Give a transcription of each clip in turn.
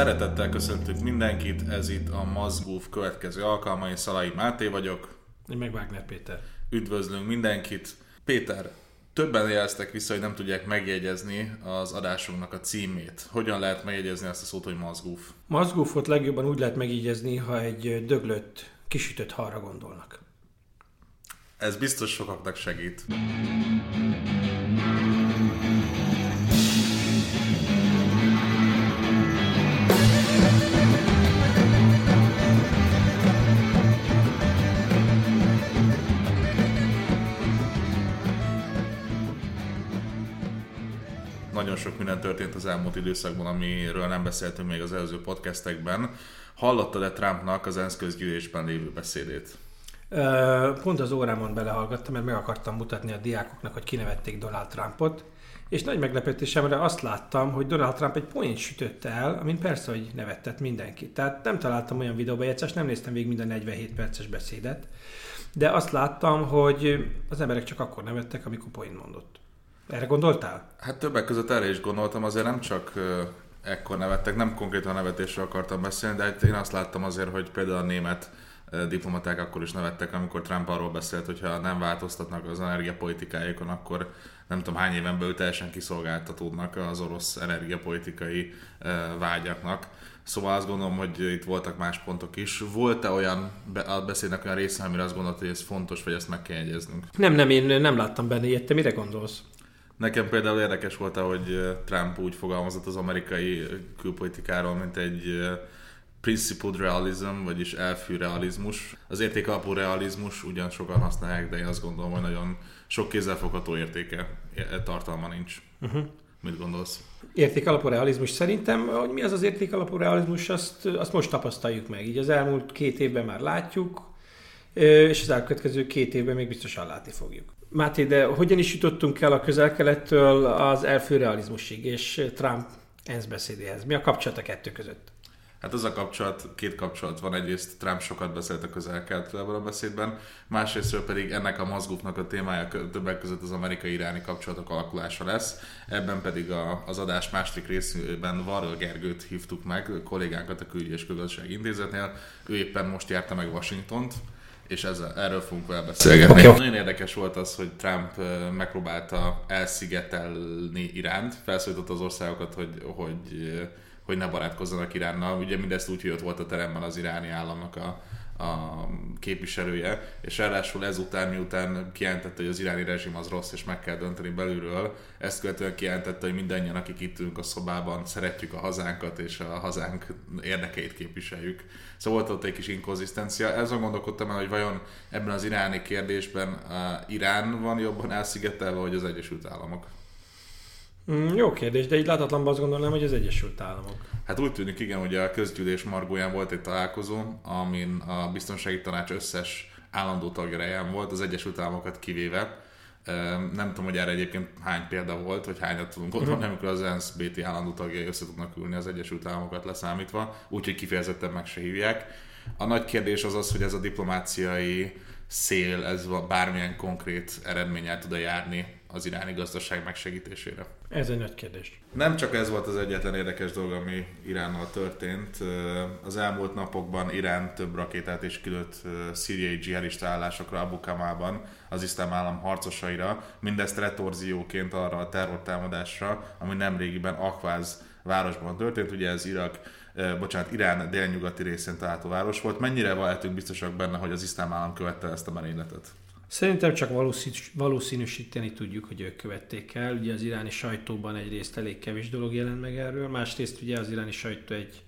Szeretettel köszöntünk mindenkit, ez itt a Mazgúf következő alkalma, én Szalai Máté vagyok. Én meg Wagner Péter. Üdvözlünk mindenkit. Péter, többen jeleztek vissza, hogy nem tudják megjegyezni az adásunknak a címét. Hogyan lehet megjegyezni azt a szót, hogy Mazgúf? Mazgúfot legjobban úgy lehet megjegyezni, ha egy döglött, kisütött halra gondolnak. Ez biztos sokaknak segít. Nagyon sok minden történt az elmúlt időszakban, amiről nem beszéltünk még az előző podcastekben. Hallottad-e Trumpnak az ENSZ közgyűlésben lévő beszédét? Pont az órámon belehallgattam, mert meg akartam mutatni a diákoknak, hogy kinevették Donald Trumpot, és nagy meglepetésemre azt láttam, hogy Donald Trump egy poént sütötte el, amin persze, hogy nevettett mindenkit. Tehát nem találtam olyan videóbejegyzést, nem néztem végig mind a 47 perces beszédet, de azt láttam, hogy az emberek csak akkor nevettek, amikor poént mondott. Erre gondoltál? Hát többek között erre is gondoltam, azért nem csak ekkor nevettek, nem konkrétan nevetésről akartam beszélni, de hát én azt láttam azért, hogy például a német diplomaták akkor is nevettek, amikor Trump arról beszélt, hogy ha nem változtatnak az energiapolitikájukon, akkor nem tudom hány éven belül teljesen kiszolgáltatódnak az orosz energiapolitikai vágyaknak. Szóval azt gondolom, hogy itt voltak más pontok is. Volt-e olyan a beszédnek olyan része, amire azt gondolt, hogy ez fontos, vagy ezt meg kell jegyeznünk? Nem, nem, én nem láttam benne ilyet. Te mire gondolsz? Nekem például érdekes volt, hogy Trump úgy fogalmazott az amerikai külpolitikáról, mint egy principled realism, vagyis elfű realizmus. Az értékalapú realizmus ugyan sokan használják, de én azt gondolom, hogy nagyon sok kézzelfogható értéke, e, tartalma nincs. Uh-huh. Mit gondolsz? Értékalapú realizmus szerintem, hogy mi az az értékalapú realizmus, azt, azt most tapasztaljuk meg. Így az elmúlt két évben már látjuk, és az elkövetkező két évben még biztosan látni fogjuk. Máté, de hogyan is jutottunk el a közel-kelettől az elfő realizmusig és Trump ENSZ beszédéhez? Mi a kapcsolat a kettő között? Hát az a kapcsolat, két kapcsolat van. Egyrészt Trump sokat beszélt a közel ebben a beszédben, másrésztről pedig ennek a mozgóknak a témája többek között az amerikai-iráni kapcsolatok alakulása lesz. Ebben pedig a, az adás második részében Varga Gergőt hívtuk meg, kollégánkat a Külügyi és Külgazdasági Intézetnél. Ő éppen most járta meg Washingtont, és ezzel, erről fogunk vele beszélgetni. Okay. Nagyon érdekes volt az, hogy Trump megpróbálta elszigetelni Iránt, felszólította az országokat, hogy, hogy, hogy ne barátkozzanak Iránnal. Ugye mindezt úgy, hogy ott volt a teremben az iráni államnak a, a képviselője, és ráadásul ezután, miután kijelentette, hogy az iráni rezsim az rossz, és meg kell dönteni belülről, ezt követően kijelentette, hogy mindannyian, akik itt ülünk a szobában, szeretjük a hazánkat, és a hazánk érdekeit képviseljük. Szóval volt ott egy kis inkonzisztencia. Ezzel gondolkodtam el, hogy vajon ebben az iráni kérdésben uh, Irán van jobban elszigetelve, vagy az Egyesült Államok? Mm, jó kérdés, de így látatlanban azt gondolom, hogy az Egyesült Államok. Hát úgy tűnik, igen, hogy a közgyűlés margóján volt egy találkozó, amin a biztonsági tanács összes állandó tagja volt, az Egyesült Államokat kivéve. Nem tudom, hogy erre egyébként hány példa volt, vagy hányat tudunk gondolni, amikor az ENSZ BT állandó tagjai össze tudnak ülni az Egyesült Államokat leszámítva, úgyhogy kifejezetten meg se hívják. A nagy kérdés az az, hogy ez a diplomáciai szél, ez bármilyen konkrét eredménnyel tud járni az iráni gazdaság megsegítésére. Ez egy nagy kérdés. Nem csak ez volt az egyetlen érdekes dolog, ami Iránnal történt. Az elmúlt napokban Irán több rakétát is küldött szíriai dzsihadista állásokra Abu Kamában, az iszlám állam harcosaira, mindezt retorzióként arra a terrortámadásra, ami nemrégiben Akváz városban történt, ugye ez Irak bocsánat, Irán délnyugati részén található város volt. Mennyire lehetünk biztosak benne, hogy az iszlám állam követte ezt a merényletet? Szerintem csak valószínűsíteni tudjuk, hogy ők követték el. Ugye az iráni sajtóban egyrészt elég kevés dolog jelent meg erről, másrészt ugye az iráni sajtó egy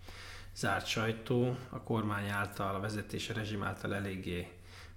zárt sajtó, a kormány által, a vezetés, a rezsim által eléggé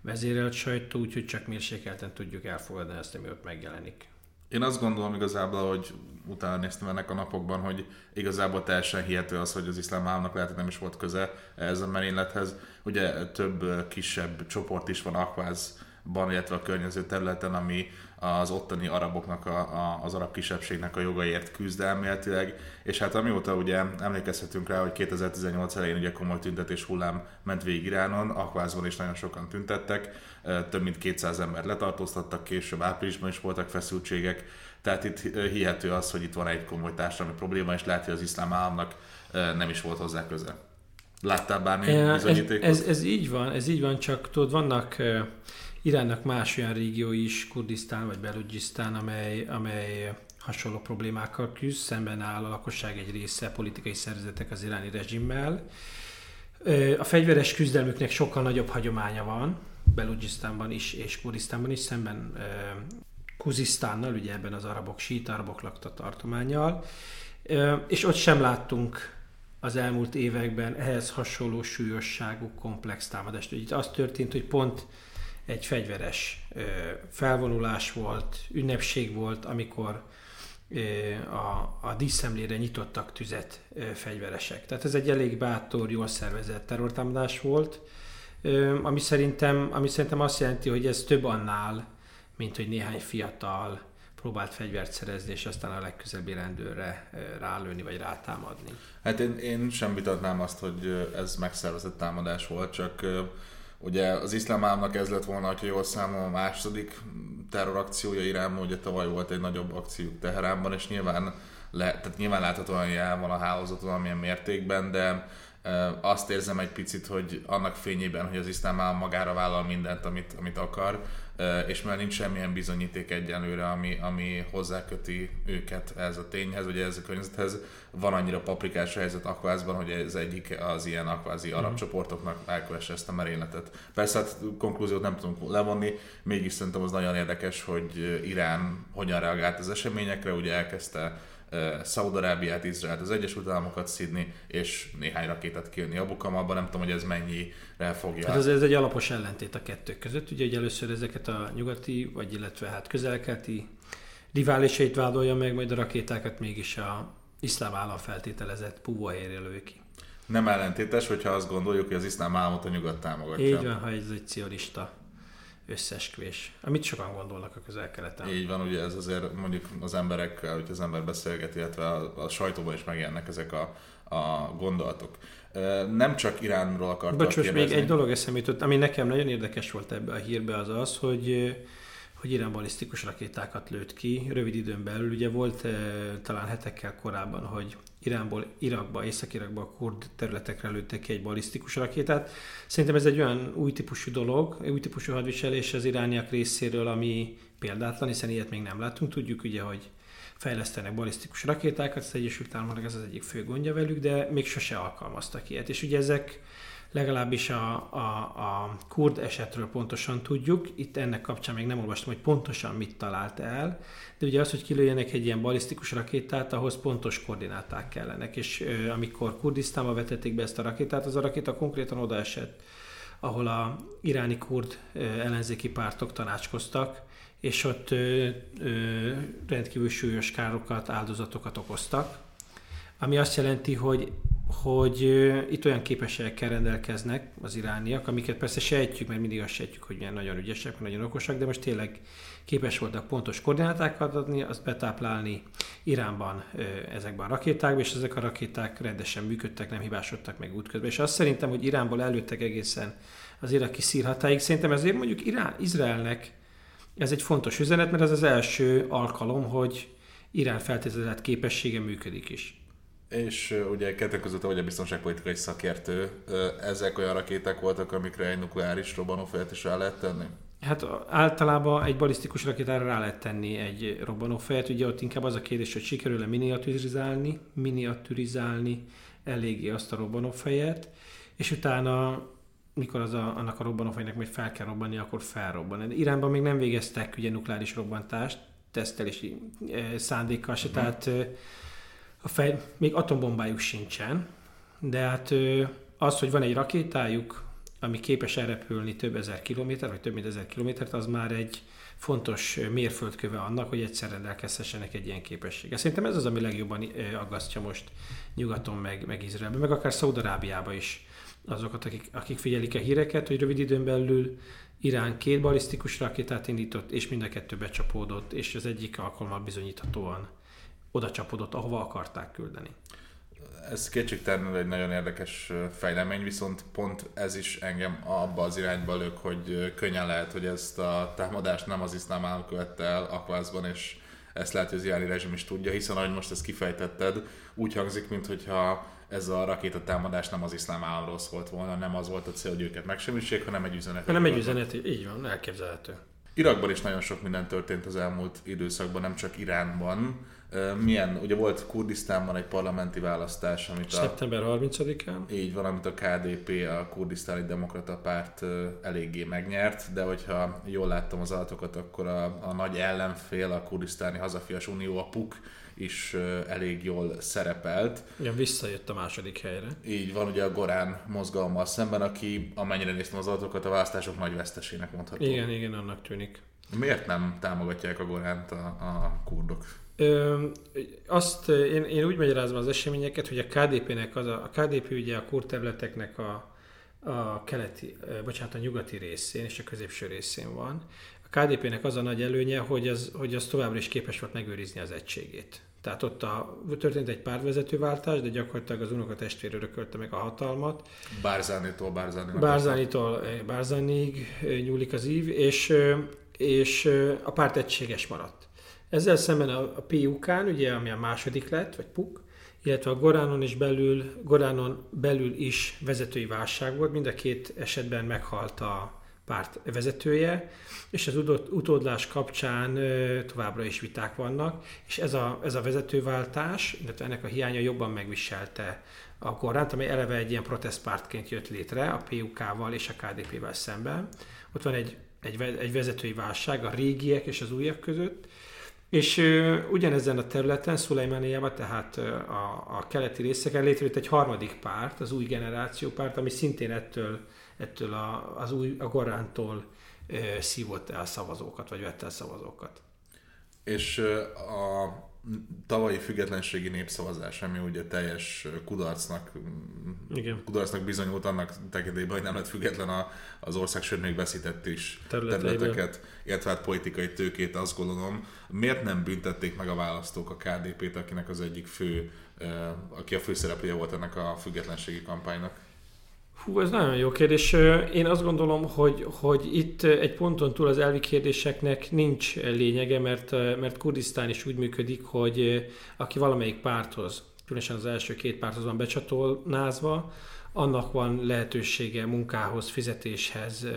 vezérelt sajtó, úgyhogy csak mérsékelten tudjuk elfogadni azt, ami ott megjelenik. Én azt gondolom igazából, hogy utána néztem ennek a napokban, hogy igazából teljesen hihető az, hogy az iszlám államnak lehet, hogy nem is volt köze ez a merénylethez. Ugye több kisebb csoport is van Akváz Irakban, illetve a környező területen, ami az ottani araboknak, a, a, az arab kisebbségnek a jogaiért küzd elméletileg, és hát amióta ugye emlékezhetünk rá, hogy 2018 elején ugye komoly tüntetés hullám ment végig Iránon, Akvázban is nagyon sokan tüntettek, több mint 200 ember letartóztattak, később áprilisban is voltak feszültségek, tehát itt hihető az, hogy itt van egy komoly társadalmi probléma, és lehet, hogy az iszlám államnak nem is volt hozzá köze. Láttál bármi bizonyítékot? Ez, ez, ez így van, ez így van, csak tudod, vannak Iránnak más olyan régió is, Kurdisztán vagy Belugisztán, amely, amely hasonló problémákkal küzd, szemben áll a lakosság egy része, politikai szervezetek az iráni rezsimmel. A fegyveres küzdelmüknek sokkal nagyobb hagyománya van, Belugisztánban is és Kurdisztánban is, szemben Kuzisztánnal, ugye ebben az arabok, sít arabok lakta tartományjal, és ott sem láttunk az elmúlt években ehhez hasonló súlyosságú komplex támadást. Ugye itt az történt, hogy pont egy fegyveres felvonulás volt, ünnepség volt, amikor a, a díszemlére nyitottak tüzet fegyveresek. Tehát ez egy elég bátor, jól szervezett terrortámadás volt, ami szerintem, ami szerintem azt jelenti, hogy ez több annál, mint hogy néhány fiatal próbált fegyvert szerezni, és aztán a legközelebbi rendőrre rálőni vagy rátámadni. Hát én, én sem vitatnám azt, hogy ez megszervezett támadás volt, csak ugye az iszlám ez lett volna, hogyha jól számolom, a második terrorakciója Iránban, ugye tavaly volt egy nagyobb akció Teheránban, és nyilván, le, tehát nyilván láthatóan jel van a hálózaton amilyen mértékben, de azt érzem egy picit, hogy annak fényében, hogy az iszlám magára vállal mindent, amit, amit akar, és már nincs semmilyen bizonyíték egyenlőre, ami, ami hozzáköti őket ez a tényhez, vagy ez a környezethez. Van annyira paprikás helyzet Akvázban, hogy ez egyik az ilyen akvázi arab mm. csoportoknak elkövesse ezt a merényletet. Persze hát konklúziót nem tudunk levonni, mégis szerintem az nagyon érdekes, hogy Irán hogyan reagált az eseményekre, ugye elkezdte Szaudarábiát, Izraelt, az Egyesült Államokat szidni, és néhány rakétát kijönni Kamalba. Nem tudom, hogy ez mennyire fogja. Hát ez, ez egy alapos ellentét a kettő között. Ugye, hogy először ezeket a nyugati, vagy illetve hát közelkelti riválisait vádolja meg, majd a rakétákat mégis a iszlám állam feltételezett púvóhelyre lő ki. Nem ellentétes, hogyha azt gondoljuk, hogy az iszlám államot a nyugat támogatja. Így van, ha ez egy cionista összesküvés, amit sokan gondolnak a közel-keleten. Így van, ugye ez azért mondjuk az emberek, hogy az ember beszélget, illetve a, a sajtóban is megjelennek ezek a, a gondolatok. Nem csak Iránról akartam Bocs, most még egy dolog eszembe jutott, ami nekem nagyon érdekes volt ebbe a hírbe, az az, hogy hogy Irán balisztikus rakétákat lőtt ki rövid időn belül. Ugye volt talán hetekkel korábban, hogy Iránból Irakba, Észak-Irakba a kurd területekre lőttek ki egy balisztikus rakétát. Szerintem ez egy olyan új típusú dolog, új típusú hadviselés az irániak részéről, ami példátlan, hiszen ilyet még nem láttunk. Tudjuk ugye, hogy fejlesztenek balisztikus rakétákat, az Egyesült Államoknak ez az egyik fő gondja velük, de még sose alkalmaztak ilyet. És ugye ezek legalábbis a, a, a kurd esetről pontosan tudjuk. Itt ennek kapcsán még nem olvastam, hogy pontosan mit talált el, de ugye az, hogy kilőjenek egy ilyen balisztikus rakétát, ahhoz pontos koordináták kellenek, és ö, amikor Kurdisztánba vetették be ezt a rakétát, az a rakéta konkrétan odaesett, ahol a iráni kurd ö, ellenzéki pártok tanácskoztak, és ott ö, ö, rendkívül súlyos károkat, áldozatokat okoztak, ami azt jelenti, hogy hogy itt olyan képességekkel rendelkeznek az irániak, amiket persze sejtjük, mert mindig azt sejtjük, hogy milyen nagyon ügyesek, nagyon okosak, de most tényleg képes voltak pontos koordinátákat adni, azt betáplálni Iránban ezekben a rakétákban, és ezek a rakéták rendesen működtek, nem hibásodtak meg útközben. És azt szerintem, hogy Iránból előttek egészen az iraki szírhatáig, szerintem ezért mondjuk Irán, Izraelnek ez egy fontos üzenet, mert ez az első alkalom, hogy Irán feltételezett képessége működik is. És ugye kettő között vagy a biztonságpolitikai szakértő, ezek olyan rakéták voltak, amikre egy nukleáris robbanófejet is rá lehet tenni? Hát általában egy balisztikus rakétára rá lehet tenni egy robbanófejet, ugye ott inkább az a kérdés, hogy sikerül-e miniaturizálni, miniaturizálni eléggé azt a robbanófejet, és utána mikor az a, annak a robbanófejnek majd fel kell robbanni, akkor felrobban. Iránban még nem végeztek ugye nukleáris robbantást, tesztelési szándékkal se, uh-huh. tehát a fej, még atombombájuk sincsen, de hát az, hogy van egy rakétájuk, ami képes elrepülni több ezer kilométer, vagy több mint ezer kilométert, az már egy fontos mérföldköve annak, hogy egyszer rendelkezhessenek egy ilyen képességgel. Szerintem ez az, ami legjobban aggasztja most nyugaton, meg, meg Izraelben, meg akár Szaudarábiába is azokat, akik, akik figyelik a híreket, hogy rövid időn belül Irán két balisztikus rakétát indított, és mind a kettő becsapódott, és az egyik alkalommal bizonyíthatóan oda csapódott, ahova akarták küldeni. Ez kétségtelenül egy nagyon érdekes fejlemény, viszont pont ez is engem abba az irányba lök, hogy könnyen lehet, hogy ezt a támadást nem az iszlám állam követte el Akvázban, és ezt lehet, hogy az iráni rezsim is tudja, hiszen ahogy most ezt kifejtetted, úgy hangzik, mintha ez a rakétatámadás nem az iszlám államról szólt volna, nem az volt a cél, hogy őket megsemmissék, hanem egy üzenet. Nem egy üzenet, így van, elképzelhető. Irakban is nagyon sok minden történt az elmúlt időszakban, nem csak Iránban. Milyen, ugye volt Kurdisztánban egy parlamenti választás, amit a... Szeptember 30-án. Így van, amit a KDP, a Kurdisztáni Demokrata Párt eléggé megnyert, de hogyha jól láttam az adatokat, akkor a, a nagy ellenfél, a Kurdisztáni Hazafias Unió, a PUK is elég jól szerepelt. Igen, visszajött a második helyre. Így van, ugye a Gorán mozgalommal szemben, aki amennyire néztem az adatokat, a választások nagy vesztesének mondható. Igen, igen, annak tűnik. Miért nem támogatják a Goránt a, a kurdok? Ö, azt én, én úgy magyarázom az eseményeket, hogy a KDP-nek az a, a KDP ugye a kurd területeknek a, a keleti, bocsánat, a nyugati részén és a középső részén van. A KDP-nek az a nagy előnye, hogy az, hogy az továbbra is képes volt megőrizni az egységét. Tehát ott a, történt egy pártvezetőváltás, de gyakorlatilag az unoka testvér örökölte meg a hatalmat. Bárzánitól Bárzánitól. Bárzánitól Bárzánig nyúlik az ív, és, és a párt egységes maradt. Ezzel szemben a, a PUK-n, ugye, ami a második lett, vagy PUK, illetve a Goránon, is belül, Goránon belül is vezetői válság volt, mind a két esetben meghalt a párt vezetője, és az utódlás kapcsán továbbra is viták vannak, és ez a, ez a vezetőváltás, illetve ennek a hiánya jobban megviselte a Koránt, amely eleve egy ilyen protestpártként jött létre a PUK-val és a KDP-vel szemben. Ott van egy, egy, egy vezetői válság a régiek és az újak között, és ugyanezen a területen, Szulajmániában, tehát a, a keleti részeken létrejött egy harmadik párt, az új generáció párt, ami szintén ettől, ettől a, az új, a Gorántól uh, szívott el szavazókat, vagy vett el szavazókat. És a tavalyi függetlenségi népszavazás, ami ugye teljes kudarcnak, Igen. kudarcnak bizonyult annak tekintetében, hogy nem lett független a, az ország, sőt még veszített is területeket, illetve hát politikai tőkét, azt gondolom. Miért nem büntették meg a választók a KDP-t, akinek az egyik fő, aki a főszereplője volt ennek a függetlenségi kampánynak? Hú, ez nagyon jó kérdés. Én azt gondolom, hogy, hogy itt egy ponton túl az elvi kérdéseknek nincs lényege, mert, mert Kurdisztán is úgy működik, hogy aki valamelyik párthoz, különösen az első két párthoz van becsatornázva, annak van lehetősége munkához, fizetéshez,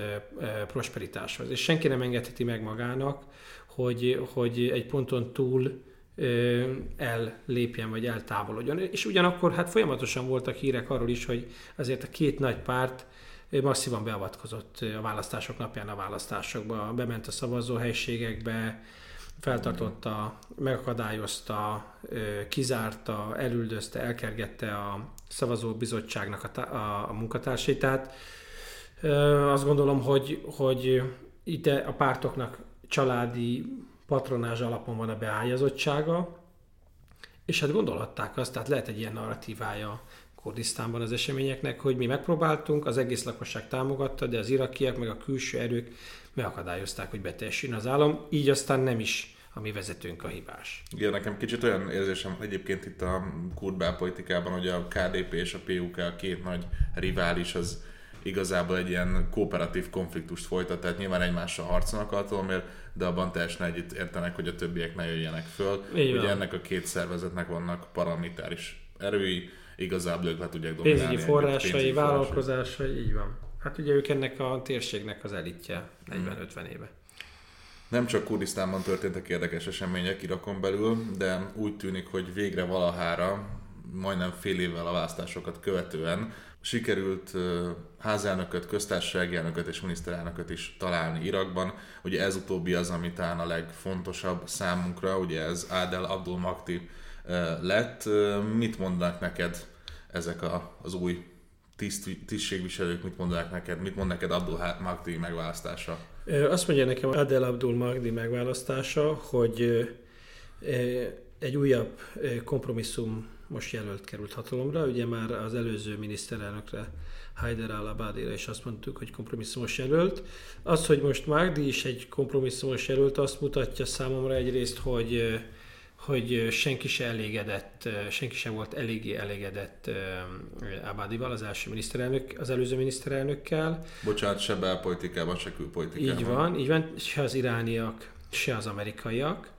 prosperitáshoz. És senki nem engedheti meg magának, hogy, hogy egy ponton túl ellépjen vagy eltávolodjon. És ugyanakkor hát folyamatosan voltak hírek arról is, hogy azért a két nagy párt masszívan beavatkozott a választások napján a választásokba, bement a szavazóhelységekbe, feltartotta, megakadályozta, kizárta, elüldözte, elkergette a szavazóbizottságnak a, a, a munkatársait. Tehát azt gondolom, hogy, hogy itt a pártoknak családi patronázs alapon van a beágyazottsága, és hát gondolhatták azt, tehát lehet egy ilyen narratívája Kurdisztánban az eseményeknek, hogy mi megpróbáltunk, az egész lakosság támogatta, de az irakiak meg a külső erők megakadályozták, hogy beteljesüljön az állam, így aztán nem is a mi vezetőnk a hibás. Igen, nekem kicsit olyan érzésem egyébként itt a kurd belpolitikában, hogy a KDP és a PUK a két nagy rivális az igazából egy ilyen kooperatív konfliktust folytat, tehát nyilván egymással harcolnak mert de abban teljesen együtt értenek, hogy a többiek ne jöjjenek föl. Így Ugye van. ennek a két szervezetnek vannak paramilitáris erői, igazából ők le tudják dominálni. Pénzügyi forrásai, pénzügyi vállalkozásai, így van. Hát ugye ők ennek a térségnek az elitje 40-50 hmm. éve. Nem csak Kurdisztánban történtek érdekes események Irakon belül, de úgy tűnik, hogy végre valahára, majdnem fél évvel a választásokat követően sikerült házelnököt, köztársasági elnököt és miniszterelnököt is találni Irakban. Ugye ez utóbbi az, ami talán a legfontosabb számunkra, ugye ez Adel Abdul Makti lett. Mit mondanak neked ezek a, az új tiszt, tisztségviselők mit mondanak neked, mit mond neked Abdul Magdi megválasztása? Azt mondja nekem Adel Abdul Magdi megválasztása, hogy egy újabb kompromisszum most jelölt került hatalomra. Ugye már az előző miniszterelnökre, Haider al-Abadira is azt mondtuk, hogy kompromisszumos jelölt. Az, hogy most Magdi is egy kompromisszumos jelölt, azt mutatja számomra egyrészt, hogy hogy senki se elégedett, senki sem volt eléggé elégedett Abadival, az első miniszterelnök, az előző miniszterelnökkel. Bocsánat, se belpolitikában, se külpolitikában. Így van, így van, se az irániak, se az amerikaiak.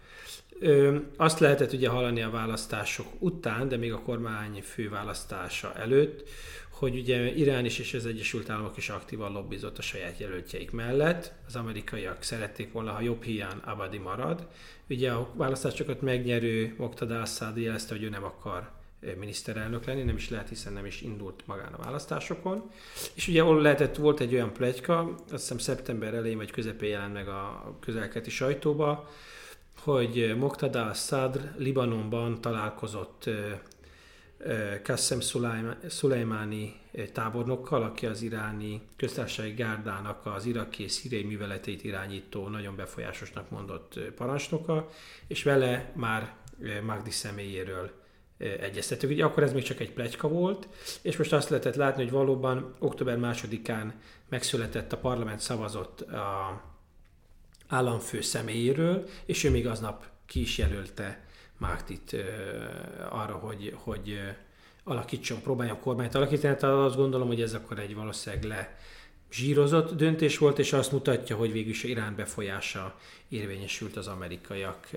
Ö, azt lehetett ugye hallani a választások után, de még a kormány főválasztása előtt, hogy ugye Irán is és az Egyesült Államok is aktívan lobbizott a saját jelöltjeik mellett. Az amerikaiak szerették volna, ha jobb hiány Abadi marad. Ugye a választásokat megnyerő Moqtada Assad jelezte, hogy ő nem akar miniszterelnök lenni, nem is lehet, hiszen nem is indult magán a választásokon. És ugye ahol lehetett, volt egy olyan plegyka, azt hiszem szeptember elején vagy közepén jelent meg a közelketi sajtóba, hogy Moqtada Assad Libanonban találkozott Qassem Szulejmáni tábornokkal, aki az iráni köztársasági gárdának az iraki és szíriai műveleteit irányító, nagyon befolyásosnak mondott parancsnoka, és vele már Magdi személyéről egyeztetünk. Ugye akkor ez még csak egy plegyka volt, és most azt lehetett látni, hogy valóban október másodikán megszületett a parlament szavazott a államfő személyéről, és ő még aznap ki is jelölte Mártit arra, hogy, hogy alakítson, próbáljon kormányt alakítani. Tehát azt gondolom, hogy ez akkor egy valószínűleg le zsírozott döntés volt, és azt mutatja, hogy végül is Irán befolyása érvényesült az amerikaiak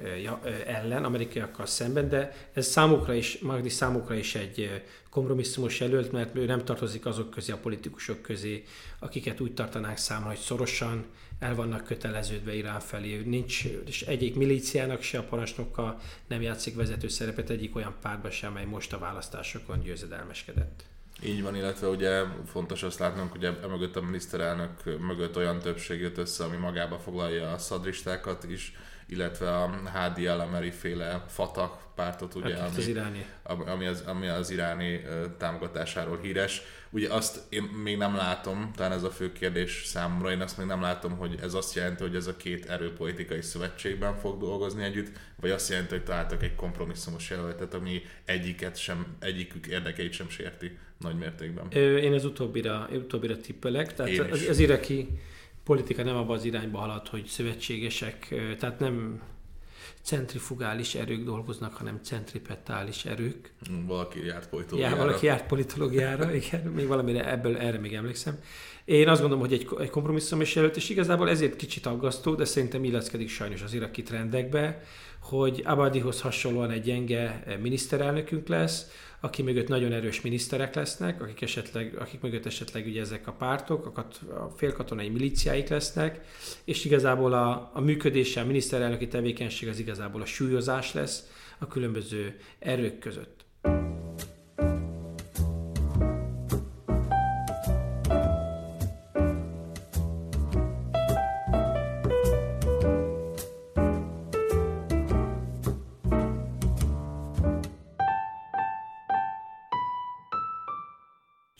ellen, amerikaiakkal szemben, de ez számukra is, Magdi számukra is egy kompromisszumos jelölt, mert ő nem tartozik azok közé, a politikusok közé, akiket úgy tartanák számon, hogy szorosan el vannak köteleződve Irán felé. Nincs, és egyik milíciának se a parancsnokkal nem játszik vezető szerepet egyik olyan pártba sem, amely most a választásokon győzedelmeskedett. Így van, illetve ugye fontos azt látnunk, hogy emögött a miniszterelnök mögött olyan többség jött össze, ami magába foglalja a szadristákat is, illetve a Hadi el féle Fatah pártot, ugye, hát, ami, az iráni. ami, az, ami az iráni támogatásáról híres. Ugye azt én még nem látom, talán ez a fő kérdés számomra, én azt még nem látom, hogy ez azt jelenti, hogy ez a két erőpolitikai szövetségben fog dolgozni együtt, vagy azt jelenti, hogy találtak egy kompromisszumos jelöltet, ami egyiket sem, egyikük érdekeit sem sérti nagy mértékben. Én az utóbbira, utóbbira tippelek, tehát az, az iraki politika nem abban az irányba halad, hogy szövetségesek, tehát nem centrifugális erők dolgoznak, hanem centripetális erők. Valaki járt politológiára. Ja, valaki járt politológiára, igen, még valamire ebből erre még emlékszem. Én azt gondolom, hogy egy, egy kompromisszum is jelölt, és igazából ezért kicsit aggasztó, de szerintem illeszkedik sajnos az iraki trendekbe, hogy Abadihoz hasonlóan egy gyenge miniszterelnökünk lesz, aki mögött nagyon erős miniszterek lesznek, akik, esetleg, akik mögött esetleg ugye ezek a pártok, a, a félkatonai milíciáik lesznek, és igazából a, a működése, a miniszterelnöki tevékenység az igazából a súlyozás lesz a különböző erők között.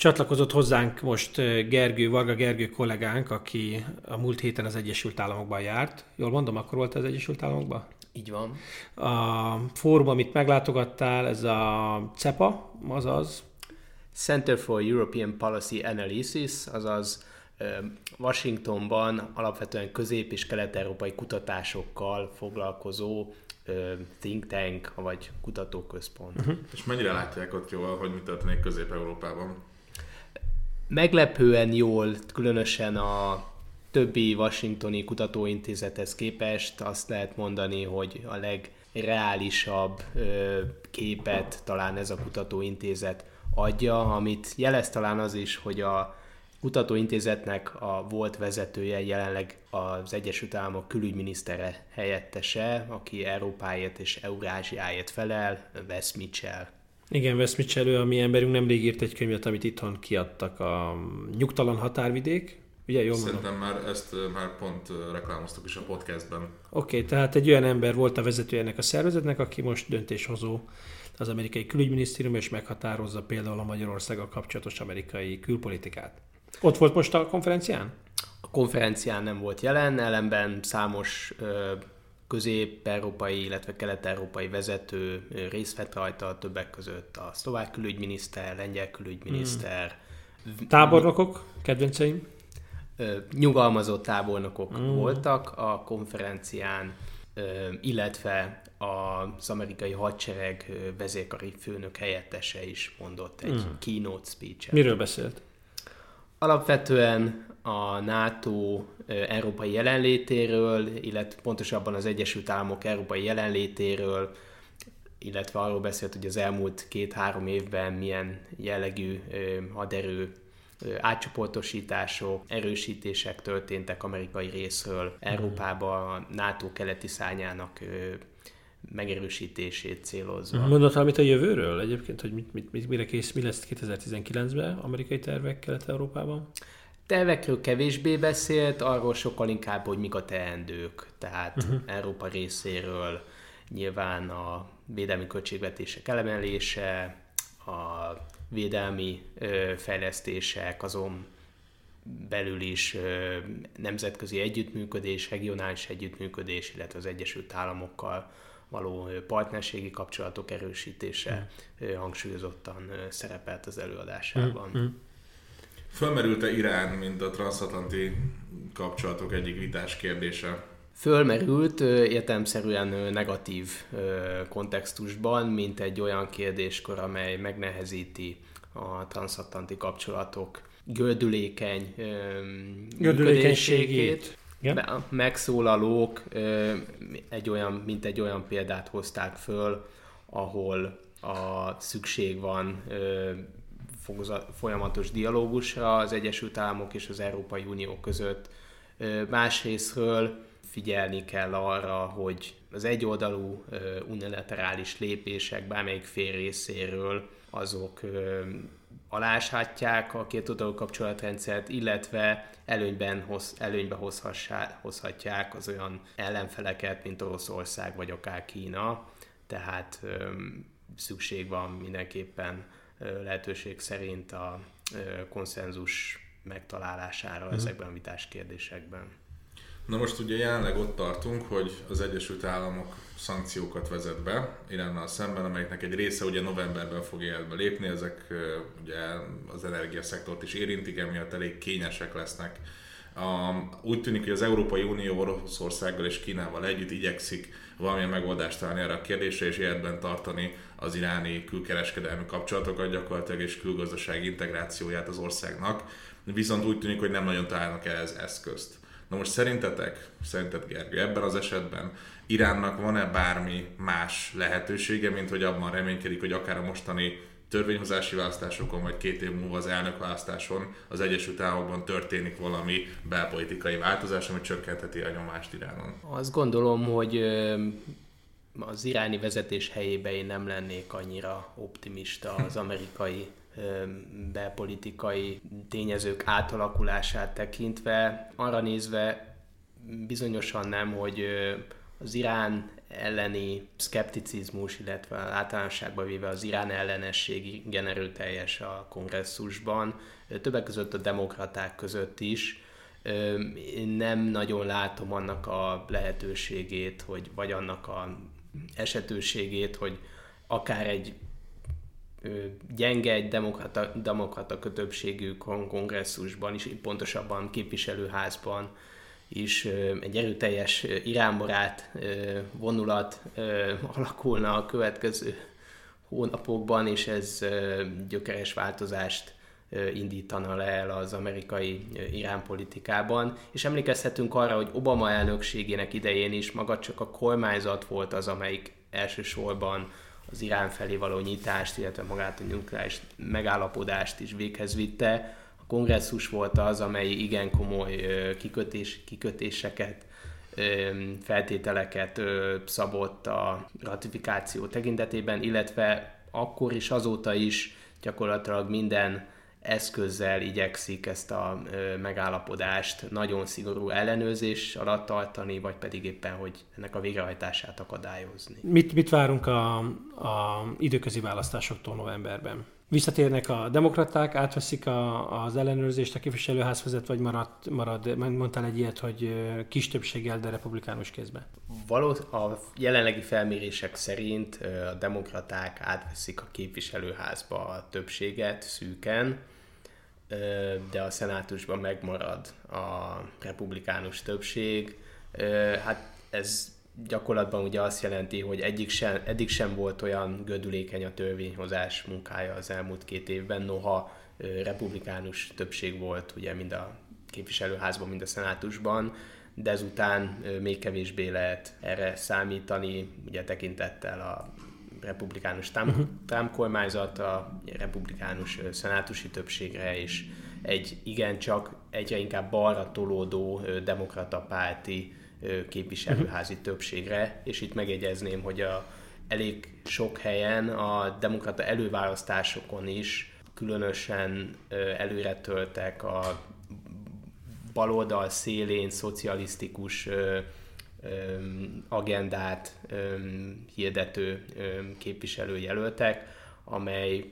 Csatlakozott hozzánk most Gergő, Varga Gergő kollégánk, aki a múlt héten az Egyesült Államokban járt. Jól mondom, akkor volt az Egyesült Államokban? Így van. A fórum, amit meglátogattál, ez a CEPA, azaz? Center for European Policy Analysis, azaz Washingtonban alapvetően közép- és kelet-európai kutatásokkal foglalkozó think tank, vagy kutatóközpont. Uh-huh. És mennyire látják ott jól, hogy mi történik Közép-Európában? Meglepően jól, különösen a többi washingtoni kutatóintézethez képest azt lehet mondani, hogy a legreálisabb ö, képet talán ez a kutatóintézet adja, amit jelez talán az is, hogy a kutatóintézetnek a volt vezetője jelenleg az Egyesült Államok külügyminisztere helyettese, aki Európáért és Eurázsiáért felel, Wes Mitchell. Igen, Wes Mitchell, a mi emberünk nemrég írt egy könyvet, amit itthon kiadtak, a Nyugtalan határvidék. Ugye, jól Szerintem mondom? már ezt már pont reklámoztuk is a podcastben. Oké, okay, tehát egy olyan ember volt a vezető ennek a szervezetnek, aki most döntéshozó az amerikai külügyminisztérium, és meghatározza például a Magyarországgal kapcsolatos amerikai külpolitikát. Ott volt most a konferencián? A konferencián nem volt jelen, ellenben számos közép-európai, illetve kelet-európai vezető részt vett rajta, többek között a szlovák külügyminiszter, lengyel külügyminiszter. Hmm. Tábornokok, kedvenceim? Nyugalmazott tábornokok hmm. voltak a konferencián, illetve az amerikai hadsereg vezérkari főnök helyettese is mondott egy hmm. keynote speech-et. Miről beszélt? Alapvetően a NATO európai jelenlétéről, illetve pontosabban az Egyesült Államok európai jelenlétéről, illetve arról beszélt, hogy az elmúlt két-három évben milyen jellegű haderő átcsoportosítások, erősítések történtek amerikai részről Európába a NATO keleti szányának megerősítését célozva. Mondott valamit a jövőről egyébként, hogy mit, mit, mit, mire kész, mi lesz 2019-ben amerikai tervek Kelet-Európában? Tervekről kevésbé beszélt, arról sokkal inkább, hogy mik a teendők. Tehát uh-huh. Európa részéről nyilván a védelmi költségvetések elemelése, a védelmi ö, fejlesztések, azon belül is ö, nemzetközi együttműködés, regionális együttműködés, illetve az Egyesült Államokkal való partnerségi kapcsolatok erősítése mm. hangsúlyozottan szerepelt az előadásában. Mm. Fölmerült-e Irán, mint a transatlanti kapcsolatok egyik vitás kérdése? Fölmerült értelmszerűen negatív kontextusban, mint egy olyan kérdéskor, amely megnehezíti a transatlanti kapcsolatok gördülékeny gördülékenységét. Igen. A megszólalók egy olyan, mint egy olyan példát hozták föl, ahol a szükség van folyamatos dialógusra az Egyesült Államok és az Európai Unió között. Másrésztről figyelni kell arra, hogy az egyoldalú unilaterális lépések bármelyik fél részéről azok aláshatják a két oldalú kapcsolatrendszert, illetve előnyben hoz, előnybe hozhatják az olyan ellenfeleket, mint Oroszország vagy akár Kína. Tehát öm, szükség van mindenképpen lehetőség szerint a konszenzus megtalálására uh-huh. ezekben a vitás kérdésekben. Na most ugye jelenleg ott tartunk, hogy az Egyesült Államok szankciókat vezet be Iránnal szemben, amelyeknek egy része ugye novemberben fog életbe lépni, ezek ugye az energiaszektort is érintik, emiatt elég kényesek lesznek. Úgy tűnik, hogy az Európai Unió Oroszországgal és Kínával együtt igyekszik valamilyen megoldást találni erre a kérdésre, és életben tartani az iráni külkereskedelmi kapcsolatokat gyakorlatilag, és külgazdasági integrációját az országnak. Viszont úgy tűnik, hogy nem nagyon találnak ehhez eszközt. Na most szerintetek, szerinted Gergő, ebben az esetben Iránnak van-e bármi más lehetősége, mint hogy abban reménykedik, hogy akár a mostani törvényhozási választásokon, vagy két év múlva az elnökválasztáson az Egyesült Államokban történik valami belpolitikai változás, ami csökkentheti a nyomást Iránon? Azt gondolom, hogy az iráni vezetés helyébe én nem lennék annyira optimista az amerikai belpolitikai tényezők átalakulását tekintve. Arra nézve bizonyosan nem, hogy az Irán elleni szkepticizmus, illetve általánosságban véve az Irán ellenesség igen erőteljes a kongresszusban, többek között a demokraták között is. Én nem nagyon látom annak a lehetőségét, hogy, vagy annak a esetőségét, hogy akár egy gyenge egy demokrata, demokrata kötöbbségű kongresszusban is, pontosabban képviselőházban is egy erőteljes iránbarát vonulat alakulna a következő hónapokban, és ez gyökeres változást indítana le el az amerikai iránpolitikában. És emlékezhetünk arra, hogy Obama elnökségének idején is maga csak a kormányzat volt az, amelyik elsősorban az Irán felé való nyitást, illetve magát a nukleáris megállapodást is véghez vitte. Kongresszus volt az, amely igen komoly kikötés, kikötéseket, feltételeket szabott a ratifikáció tekintetében, illetve akkor is azóta is gyakorlatilag minden eszközzel igyekszik ezt a megállapodást nagyon szigorú ellenőrzés alatt tartani, vagy pedig éppen, hogy ennek a végrehajtását akadályozni. Mit, mit várunk a, a időközi választásoktól novemberben? Visszatérnek a demokraták, átveszik a, az ellenőrzést, a képviselőház vezet, vagy marad, marad, mondtál egy ilyet, hogy kis többséggel, de republikánus kézbe? Való, a jelenlegi felmérések szerint a demokraták átveszik a képviselőházba a többséget szűken, de a szenátusban megmarad a republikánus többség. Hát ez gyakorlatban ugye azt jelenti, hogy eddig sem, eddig sem volt olyan gödülékeny a törvényhozás munkája az elmúlt két évben, noha republikánus többség volt ugye mind a képviselőházban, mind a szenátusban, de ezután még kevésbé lehet erre számítani, ugye tekintettel a republikánus Trump, uh-huh. Trump kormányzat, a republikánus szenátusi többségre és egy igencsak egyre inkább balra tolódó demokrata párti képviselőházi többségre, és itt megegyezném, hogy a elég sok helyen a demokrata előválasztásokon is különösen előre töltek a baloldal szélén szocialisztikus agendát hirdető képviselőjelöltek, amely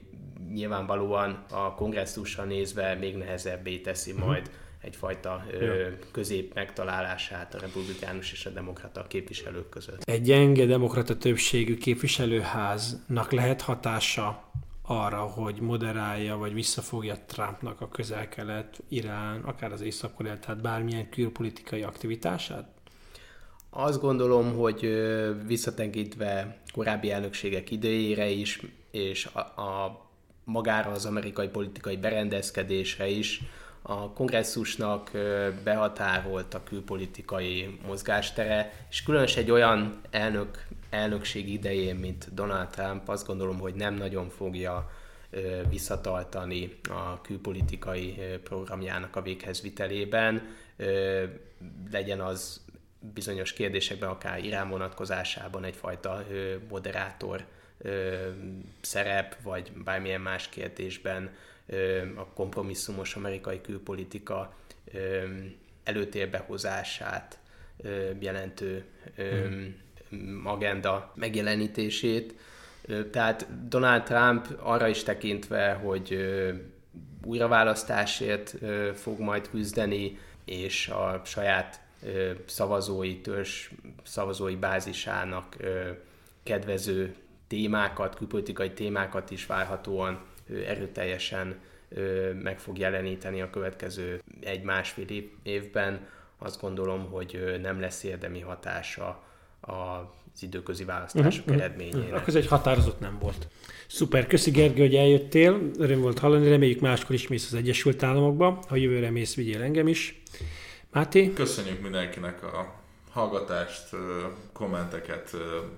nyilvánvalóan a kongresszusra nézve még nehezebbé teszi mhm. majd egyfajta ö, közép megtalálását a republikánus és a demokrata képviselők között. Egy gyenge demokrata többségű képviselőháznak lehet hatása arra, hogy moderálja vagy visszafogja Trumpnak a közel-kelet, Irán, akár az észak tehát bármilyen külpolitikai aktivitását? Azt gondolom, hogy visszatekintve korábbi elnökségek idejére is, és a, a magára az amerikai politikai berendezkedésre is, a kongresszusnak behatárolt a külpolitikai mozgástere, és különösen egy olyan elnök, elnökség idején, mint Donald Trump, azt gondolom, hogy nem nagyon fogja visszatartani a külpolitikai programjának a véghezvitelében, legyen az bizonyos kérdésekben, akár Irán vonatkozásában egyfajta moderátor szerep, vagy bármilyen más kérdésben a kompromisszumos amerikai külpolitika előtérbe hozását jelentő agenda megjelenítését. Tehát Donald Trump arra is tekintve, hogy újraválasztásért fog majd küzdeni, és a saját szavazói törzs, szavazói bázisának kedvező témákat, külpolitikai témákat is várhatóan erőteljesen meg fog jeleníteni a következő egy-másfél évben. Azt gondolom, hogy nem lesz érdemi hatása az időközi választások uh-huh, eredményére. Uh-huh. Akkor ez egy határozott nem volt. Szuper, köszi Gergő, hogy eljöttél. Öröm volt hallani, reméljük máskor is mész az Egyesült Államokba. Ha jövőre mész, vigyél engem is. Máté? Köszönjük mindenkinek a hallgatást, kommenteket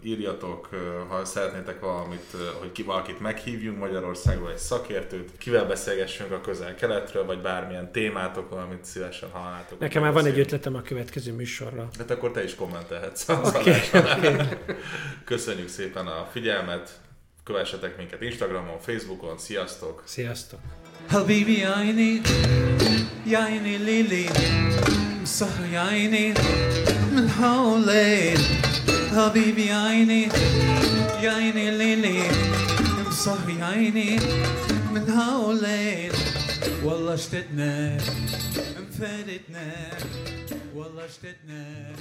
írjatok, ha szeretnétek valamit, hogy ki valakit meghívjunk Magyarországról, egy szakértőt, kivel beszélgessünk a közel-keletről, vagy bármilyen témátok, valamit szívesen hallnátok. Nekem már van egy ötletem a következő műsorra. Hát akkor te is kommentelhetsz az okay, okay. Köszönjük szépen a figyelmet, kövessetek minket Instagramon, Facebookon, sziasztok! Sziasztok! حبيبي عيني يا عيني ليلي سهر يا عيني من حولين حبيبي عيني يا عيني ليلي. سهر يا عيني من حولين والله اشتقنا انفردنا. والله اشتقنا.